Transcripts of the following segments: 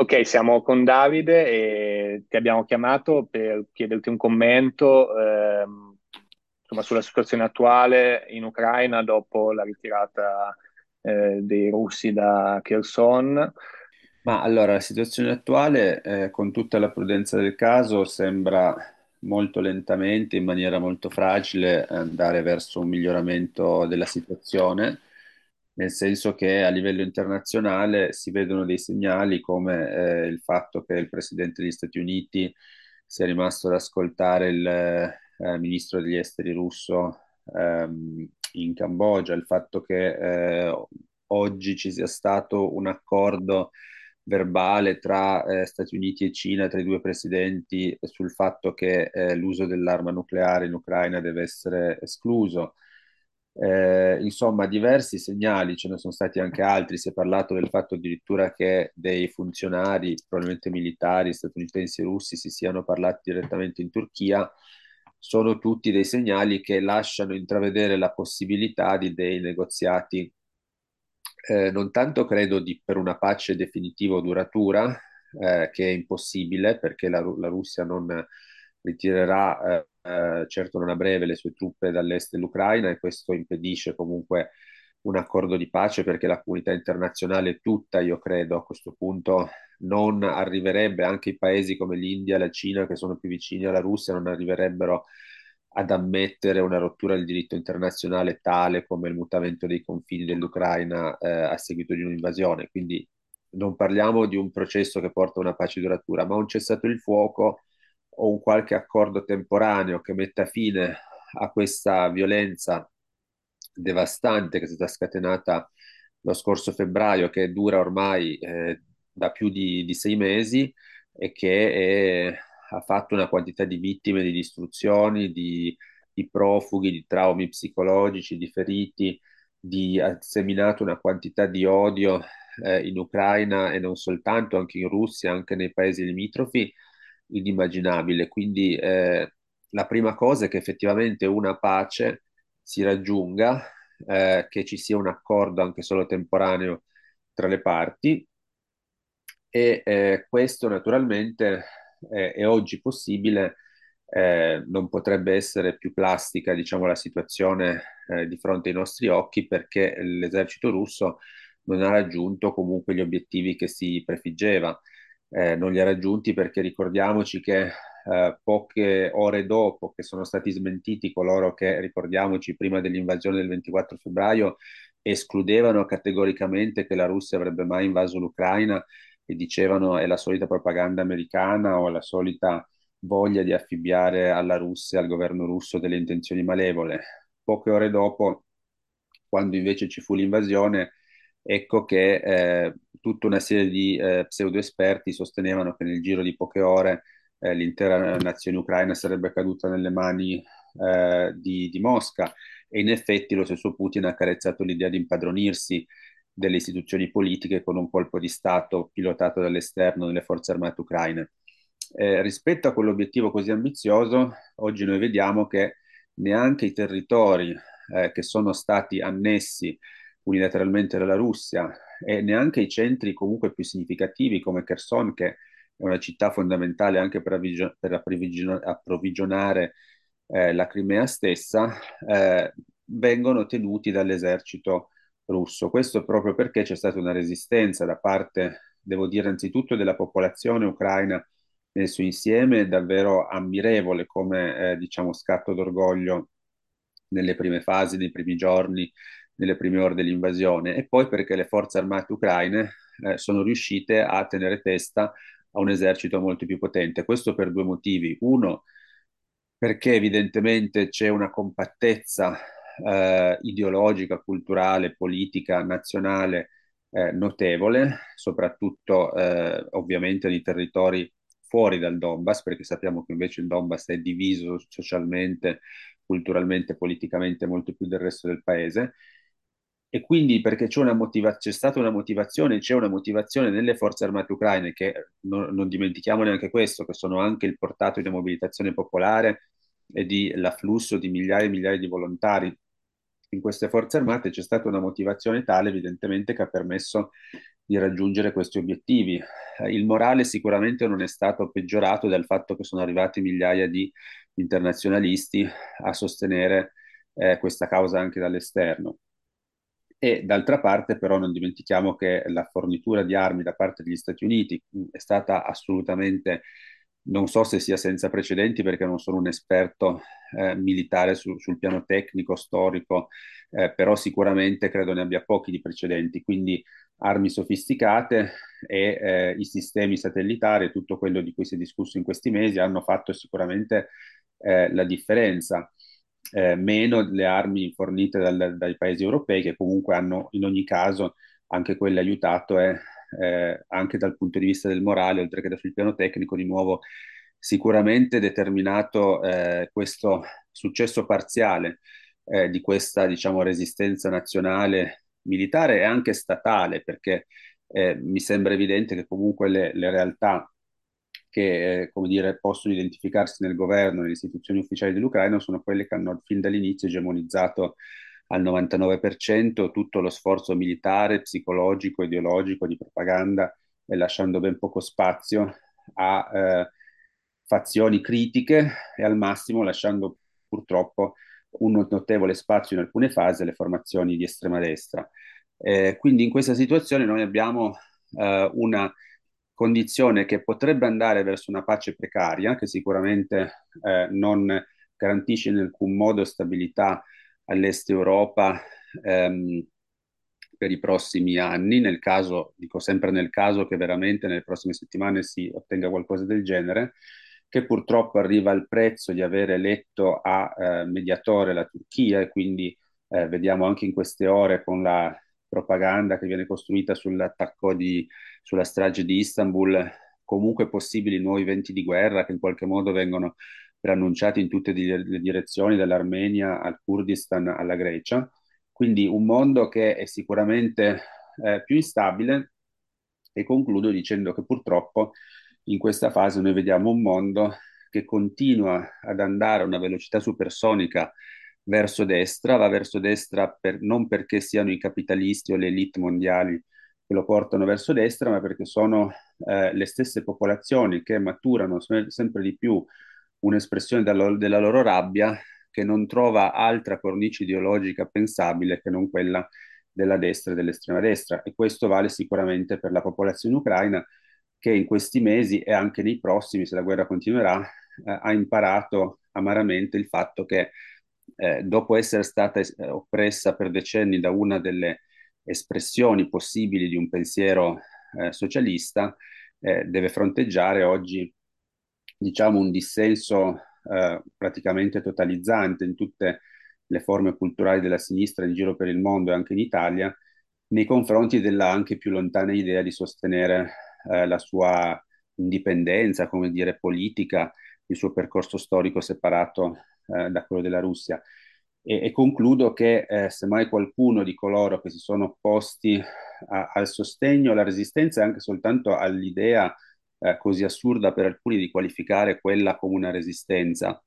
Ok, siamo con Davide e ti abbiamo chiamato per chiederti un commento, ehm, insomma, sulla situazione attuale in Ucraina dopo la ritirata, eh, dei russi da Kherson. Ma allora, la situazione attuale, eh, con tutta la prudenza del caso, sembra molto lentamente, in maniera molto fragile, andare verso un miglioramento della situazione, nel senso che a livello internazionale si vedono dei segnali come eh, il fatto che il Presidente degli Stati Uniti sia rimasto ad ascoltare il eh, ministro degli esteri russo ehm, in Cambogia, il fatto che eh, oggi ci sia stato un accordo verbale tra eh, Stati Uniti e Cina, tra i due presidenti, sul fatto che eh, l'uso dell'arma nucleare in Ucraina deve essere escluso. Eh, insomma, diversi segnali, ce ne sono stati anche altri, si è parlato del fatto addirittura che dei funzionari, probabilmente militari statunitensi e russi, si siano parlati direttamente in Turchia, sono tutti dei segnali che lasciano intravedere la possibilità di dei negoziati. Eh, non tanto credo di, per una pace definitiva o duratura, eh, che è impossibile perché la, la Russia non ritirerà eh, certo non a breve le sue truppe dall'est dell'Ucraina e questo impedisce comunque un accordo di pace perché la comunità internazionale tutta, io credo, a questo punto non arriverebbe, anche i paesi come l'India la Cina che sono più vicini alla Russia, non arriverebbero ad ammettere una rottura del diritto internazionale tale come il mutamento dei confini dell'Ucraina eh, a seguito di un'invasione. Quindi non parliamo di un processo che porta a una pace duratura, ma un cessato il fuoco o un qualche accordo temporaneo che metta fine a questa violenza devastante che è stata scatenata lo scorso febbraio, che dura ormai eh, da più di, di, sei mesi e che è ha fatto una quantità di vittime, di distruzioni, di, di profughi, di traumi psicologici, di feriti, di, ha seminato una quantità di odio eh, in Ucraina e non soltanto, anche in Russia, anche nei paesi limitrofi, inimmaginabile. Quindi eh, la prima cosa è che effettivamente una pace si raggiunga, eh, che ci sia un accordo anche solo temporaneo tra le parti e eh, questo naturalmente eh, è oggi possibile, eh, non potrebbe essere più plastica, diciamo, la situazione eh, di fronte ai nostri occhi perché l'esercito russo non ha raggiunto comunque gli obiettivi che si prefiggeva. Eh, non li ha raggiunti perché ricordiamoci che eh, poche ore dopo che sono stati smentiti coloro che, ricordiamoci, prima dell'invasione del 24 febbraio escludevano categoricamente che la Russia avrebbe mai invaso l'Ucraina e dicevano è la solita propaganda americana o la solita voglia di affibbiare alla Russia, al governo russo, delle intenzioni malevole. Poche ore dopo, quando invece ci fu l'invasione, ecco che eh, tutta una serie di eh, pseudo-esperti sostenevano che nel giro di poche ore eh, l'intera nazione ucraina sarebbe caduta nelle mani eh, di, di Mosca e in effetti lo stesso Putin ha carezzato l'idea di impadronirsi delle istituzioni politiche con un colpo di Stato pilotato dall'esterno delle forze armate ucraine. Eh, rispetto a quell'obiettivo così ambizioso, oggi noi vediamo che neanche i territori eh, che sono stati annessi unilateralmente dalla Russia e neanche i centri comunque più significativi come Kherson, che è una città fondamentale anche per, avvigio- per approvvigionare eh, la Crimea stessa, eh, vengono tenuti dall'esercito russo. Questo proprio perché c'è stata una resistenza da parte, devo dire, anzitutto della popolazione ucraina nel suo insieme, davvero ammirevole come, eh, diciamo, scatto d'orgoglio nelle prime fasi, nei primi giorni, nelle prime ore dell'invasione, e poi perché le forze armate ucraine eh, sono riuscite a tenere testa a un esercito molto più potente. Questo per due motivi. Uno, perché evidentemente c'è una compattezza eh, ideologica, culturale, politica, nazionale eh, notevole, soprattutto eh, ovviamente nei territori fuori dal Donbass, perché sappiamo che invece il Donbass è diviso socialmente, culturalmente, politicamente molto più del resto del paese. E quindi perché c'è, una motiva- c'è stata una motivazione, c'è una motivazione nelle forze armate ucraine, che non, non dimentichiamo neanche questo, che sono anche il portato di mobilitazione popolare e di l'afflusso di migliaia e migliaia di volontari in queste forze armate c'è stata una motivazione tale evidentemente che ha permesso di raggiungere questi obiettivi. Eh, il morale sicuramente non è stato peggiorato dal fatto che sono arrivati migliaia di internazionalisti a sostenere eh, questa causa anche dall'esterno. E d'altra parte però non dimentichiamo che la fornitura di armi da parte degli Stati Uniti è stata assolutamente, non so se sia senza precedenti perché non sono un esperto eh, militare su, sul piano tecnico, storico, eh, però sicuramente credo ne abbia pochi di precedenti, quindi armi sofisticate e eh, i sistemi satellitari, tutto quello di cui si è discusso in questi mesi, hanno fatto sicuramente eh, la differenza eh, meno le armi fornite dal, dai paesi europei che comunque hanno in ogni caso anche quelle aiutato e eh, anche dal punto di vista del morale, oltre che sul piano tecnico, di nuovo sicuramente determinato eh, questo successo parziale eh, di questa diciamo, resistenza nazionale, militare e anche statale, perché eh, mi sembra evidente che comunque le, le realtà che eh, come dire, possono identificarsi nel governo, nelle istituzioni ufficiali dell'Ucraina, sono quelle che hanno fin dall'inizio egemonizzato al 99% tutto lo sforzo militare, psicologico, ideologico, di propaganda, e lasciando ben poco spazio a eh, fazioni critiche e al massimo lasciando purtroppo un notevole spazio in alcune fasi alle formazioni di estrema destra. Eh, quindi in questa situazione noi abbiamo eh, una condizione che potrebbe andare verso una pace precaria, che sicuramente eh, non garantisce in alcun modo stabilità all'est Europa ehm, per i prossimi anni, nel caso, dico sempre nel caso che veramente nelle prossime settimane si ottenga qualcosa del genere, che purtroppo arriva al prezzo di aver eletto a eh, mediatore la Turchia e quindi eh, vediamo anche in queste ore con la propaganda che viene costruita sull'attacco di, sulla strage di Istanbul, comunque possibili nuovi venti di guerra che in qualche modo vengono preannunciati in tutte le direzioni, dall'Armenia al Kurdistan alla Grecia. Quindi un mondo che è sicuramente eh, più instabile e concludo dicendo che purtroppo in questa fase noi vediamo un mondo che continua ad andare a una velocità supersonica verso destra, va verso destra per, non perché siano i capitalisti o le elite mondiali che lo portano verso destra, ma perché sono eh, le stesse popolazioni che maturano sempre di più un'espressione della, della loro rabbia che non trova altra cornice ideologica pensabile che non quella della destra e dell'estrema destra. E questo vale sicuramente per la popolazione ucraina che in questi mesi e anche nei prossimi, se la guerra continuerà, eh, ha imparato amaramente il fatto che eh, dopo essere stata es- eh, oppressa per decenni da una delle espressioni possibili di un pensiero eh, socialista, eh, deve fronteggiare oggi diciamo, un dissenso eh, praticamente totalizzante in tutte le forme culturali della sinistra in giro per il mondo e anche in Italia, nei confronti della anche più lontana idea di sostenere la sua indipendenza, come dire, politica, il suo percorso storico separato eh, da quello della Russia. E, e concludo che eh, semmai qualcuno di coloro che si sono opposti a, al sostegno, alla resistenza e anche soltanto all'idea eh, così assurda per alcuni di qualificare quella come una resistenza,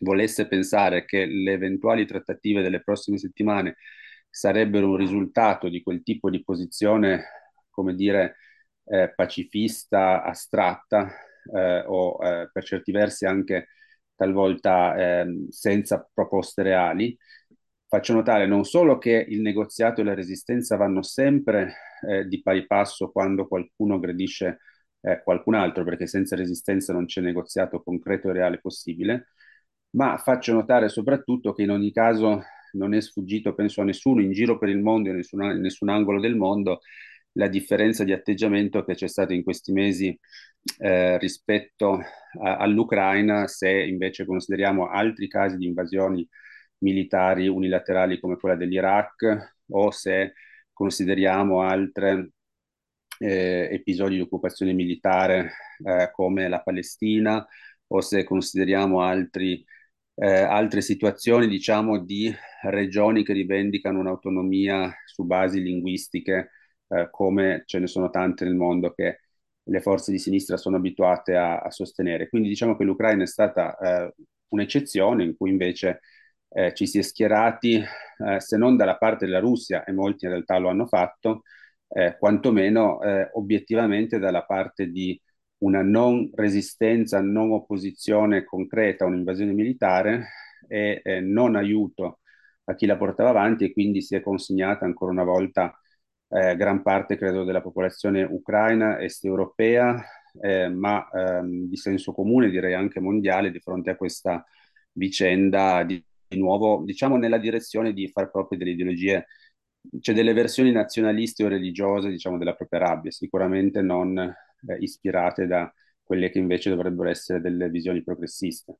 volesse pensare che le eventuali trattative delle prossime settimane sarebbero un risultato di quel tipo di posizione, come dire, eh, pacifista, astratta eh, o eh, per certi versi anche talvolta ehm, senza proposte reali, faccio notare non solo che il negoziato e la resistenza vanno sempre eh, di pari passo quando qualcuno aggredisce eh, qualcun altro, perché senza resistenza non c'è negoziato concreto e reale possibile, ma faccio notare soprattutto che in ogni caso non è sfuggito, penso a nessuno in giro per il mondo, nessun, in nessun angolo del mondo, la differenza di atteggiamento che c'è stata in questi mesi eh, rispetto a, all'Ucraina, se invece consideriamo altri casi di invasioni militari unilaterali come quella dell'Iraq o se consideriamo altri eh, episodi di occupazione militare eh, come la Palestina o se consideriamo altri, eh, altre situazioni diciamo di regioni che rivendicano un'autonomia su basi linguistiche eh, come ce ne sono tante nel mondo che le forze di sinistra sono abituate a, a sostenere. Quindi diciamo che l'Ucraina è stata eh, un'eccezione in cui invece eh, ci si è schierati, eh, se non dalla parte della Russia, e molti in realtà lo hanno fatto, eh, quantomeno obiettivamente dalla parte di una non resistenza, non opposizione concreta a un'invasione militare e non aiuto a chi la portava avanti e quindi si è consegnata ancora una volta eh, gran parte, credo, della popolazione ucraina, est europea, eh, ma ehm, di senso comune, direi anche mondiale, di fronte a questa vicenda di, di nuovo, diciamo, nella direzione di far proprio delle ideologie c'è delle versioni nazionaliste o religiose, diciamo, della propria rabbia, sicuramente non eh, ispirate da quelle che invece dovrebbero essere delle visioni progressiste.